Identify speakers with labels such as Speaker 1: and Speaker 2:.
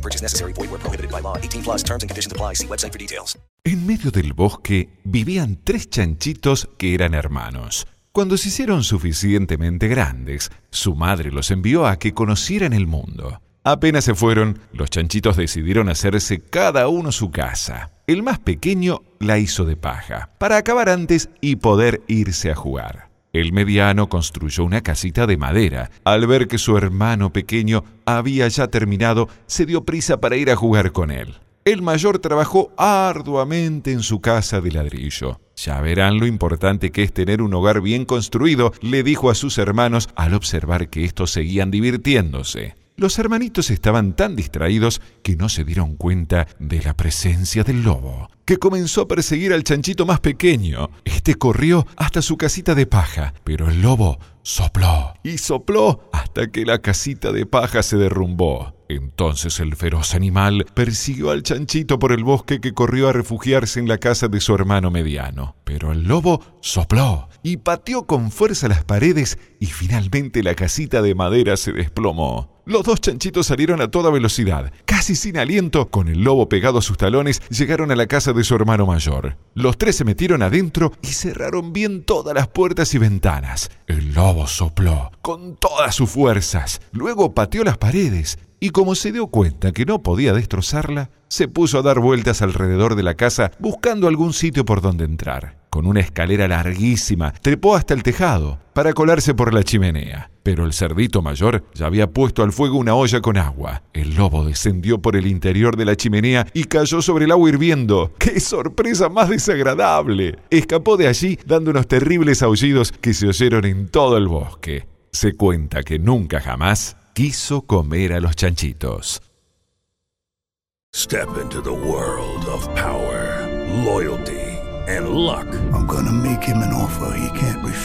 Speaker 1: No purchase necessary. Void where prohibited by law. 18 plus terms and conditions apply. See website for details.
Speaker 2: En medio del bosque vivían tres chanchitos que eran hermanos. Cuando se hicieron suficientemente grandes, su madre los envió a que conocieran el mundo. Apenas se fueron, los chanchitos decidieron hacerse cada uno su casa. El más pequeño la hizo de paja, para acabar antes y poder irse a jugar. El mediano construyó una casita de madera. Al ver que su hermano pequeño había ya terminado, se dio prisa para ir a jugar con él. El mayor trabajó arduamente en su casa de ladrillo. Ya verán lo importante que es tener un hogar bien construido, le dijo a sus hermanos al observar que estos seguían divirtiéndose. Los hermanitos estaban tan distraídos que no se dieron cuenta de la presencia del lobo, que comenzó a perseguir al chanchito más pequeño. Este corrió hasta su casita de paja, pero el lobo sopló y sopló hasta que la casita de paja se derrumbó. Entonces el feroz animal persiguió al chanchito por el bosque que corrió a refugiarse en la casa de su hermano mediano. Pero el lobo sopló y pateó con fuerza las paredes y finalmente la casita de madera se desplomó. Los dos chanchitos salieron a toda velocidad. Casi sin aliento, con el lobo pegado a sus talones, llegaron a la casa de su hermano mayor. Los tres se metieron adentro y cerraron bien todas las puertas y ventanas. El lobo sopló con todas sus fuerzas. Luego pateó las paredes y como se dio cuenta que no podía destrozarla, se puso a dar vueltas alrededor de la casa buscando algún sitio por donde entrar. Con una escalera larguísima, trepó hasta el tejado para colarse por la chimenea. Pero el cerdito mayor ya había puesto al fuego una olla con agua. El lobo descendió por el interior de la chimenea y cayó sobre el agua hirviendo. ¡Qué sorpresa más desagradable! Escapó de allí dando unos terribles aullidos que se oyeron en todo el bosque. Se cuenta que nunca jamás quiso comer a los chanchitos.
Speaker 3: Step into the world of power, loyalty, and luck.
Speaker 4: I'm gonna make him an offer he